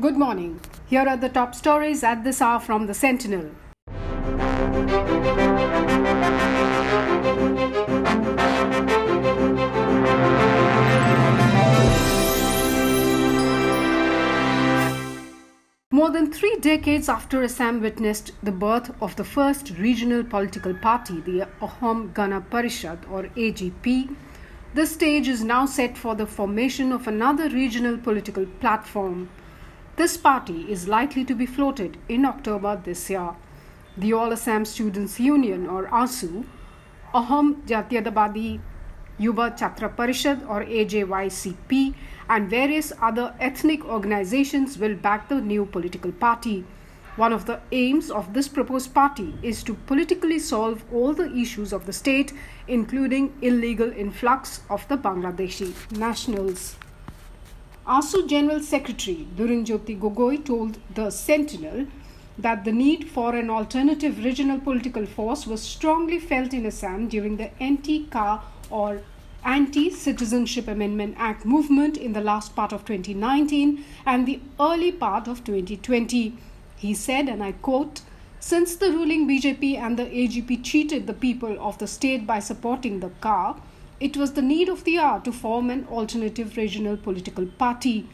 Good morning. Here are the top stories at this hour from the Sentinel. More than three decades after Assam witnessed the birth of the first regional political party, the Asom Gana Parishad or AGP, the stage is now set for the formation of another regional political platform. This party is likely to be floated in October this year. The All Assam Students Union or AASU, Asom Jatiyatabadi Yuva Chhatra Parishad or AJYCP, and various other ethnic organizations will back the new political party. One of the aims of this proposed party is to politically solve all the issues of the state, including illegal influx of the Bangladeshi nationals. AASU General Secretary Lurinjyoti Gogoi told the Sentinel that the need for an alternative regional political force was strongly felt in Assam during the anti-CAA or Anti Citizenship Amendment Act movement in the last part of 2019 and the early part of 2020. He said, and I quote, since the ruling BJP and the AGP cheated the people of the state by supporting the CA, it was the need of the hour to form an alternative regional political party.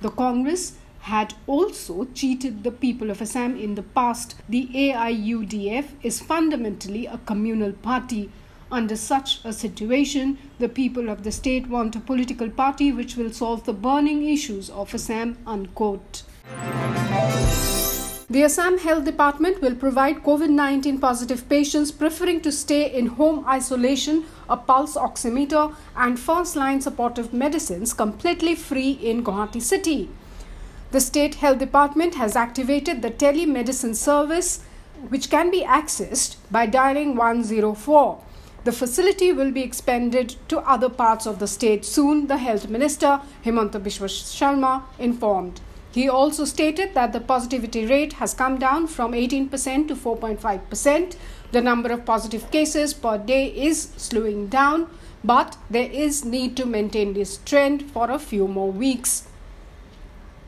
The Congress had also cheated the people of Assam in the past. The AIUDF is fundamentally a communal party under such a situation, the people of the state want a political party which will solve the burning issues of Assam. Unquote. The Assam Health Department will provide COVID 19 positive patients preferring to stay in home isolation a pulse oximeter and first line supportive medicines completely free in Guwahati city. The State Health Department has activated the telemedicine service, which can be accessed by dialing 104. The facility will be expanded to other parts of the state soon, the Health Minister Himanta Biswa Sarma informed. He also stated that the positivity rate has come down from 18% to 4.5%. The number of positive cases per day is slowing down, but there is need to maintain this trend for a few more weeks.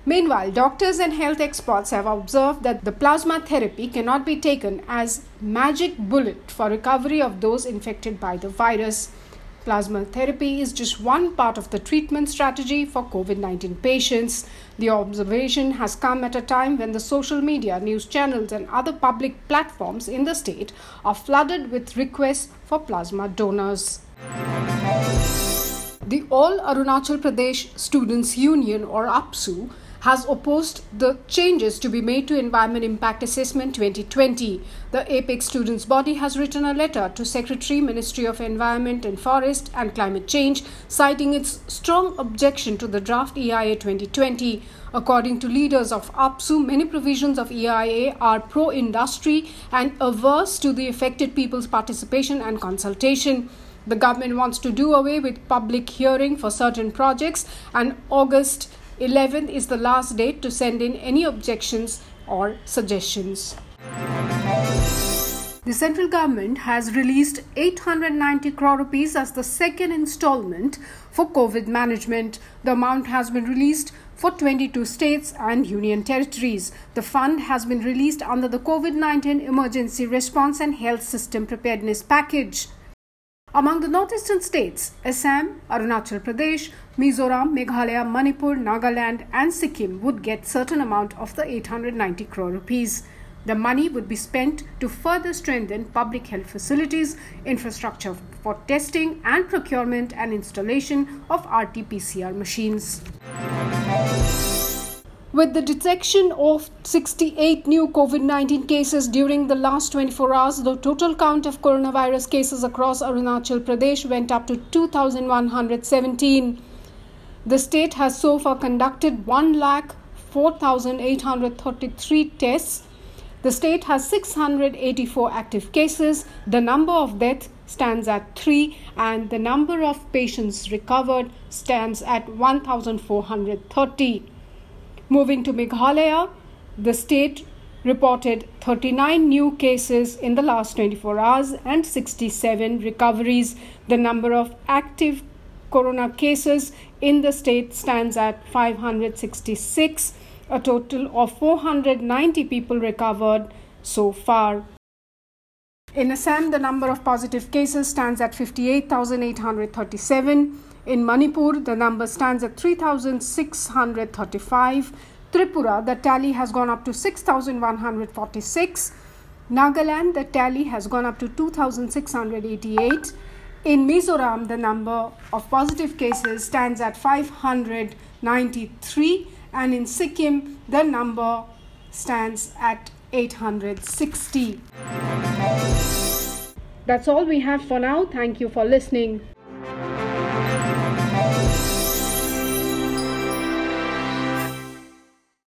Meanwhile, doctors and health experts have observed that the plasma therapy cannot be taken as magic bullet for recovery of those infected by the virus. Plasma therapy is just one part of the treatment strategy for COVID 19 patients. The observation has come at a time when the social media, news channels, and other public platforms in the state are flooded with requests for plasma donors. The All Arunachal Pradesh Students Union or APSU has opposed the changes to be made to Environment Impact Assessment 2020. The APEX students body has written a letter to Secretary Ministry of Environment and Forest and Climate Change citing its strong objection to the draft EIA 2020. According to leaders of APSU, many provisions of EIA are pro-industry and averse to the affected people's participation and consultation. The government wants to do away with public hearing for certain projects and August 11th is the last date to send in any objections or suggestions. The central government has released 890 crore rupees as the second installment for COVID management. The amount has been released for 22 states and union territories. The fund has been released under the COVID 19 Emergency Response and Health System Preparedness Package. Among the northeastern states, Assam, Arunachal Pradesh, Mizoram, Meghalaya, Manipur, Nagaland, and Sikkim would get certain amount of the 890 crore rupees. The money would be spent to further strengthen public health facilities, infrastructure for testing and procurement and installation of RT-PCR machines. With the detection of 68 new COVID 19 cases during the last 24 hours, the total count of coronavirus cases across Arunachal Pradesh went up to 2,117. The state has so far conducted 1,04,833 tests. The state has 684 active cases. The number of deaths stands at 3 and the number of patients recovered stands at 1,430. Moving to Meghalaya, the state reported 39 new cases in the last 24 hours and 67 recoveries. The number of active corona cases in the state stands at 566. A total of 490 people recovered so far. In Assam, the number of positive cases stands at 58,837. In Manipur, the number stands at 3,635. Tripura, the tally has gone up to 6,146. Nagaland, the tally has gone up to 2,688. In Mizoram, the number of positive cases stands at 593, and in Sikkim, the number stands at 860. That's all we have for now. Thank you for listening.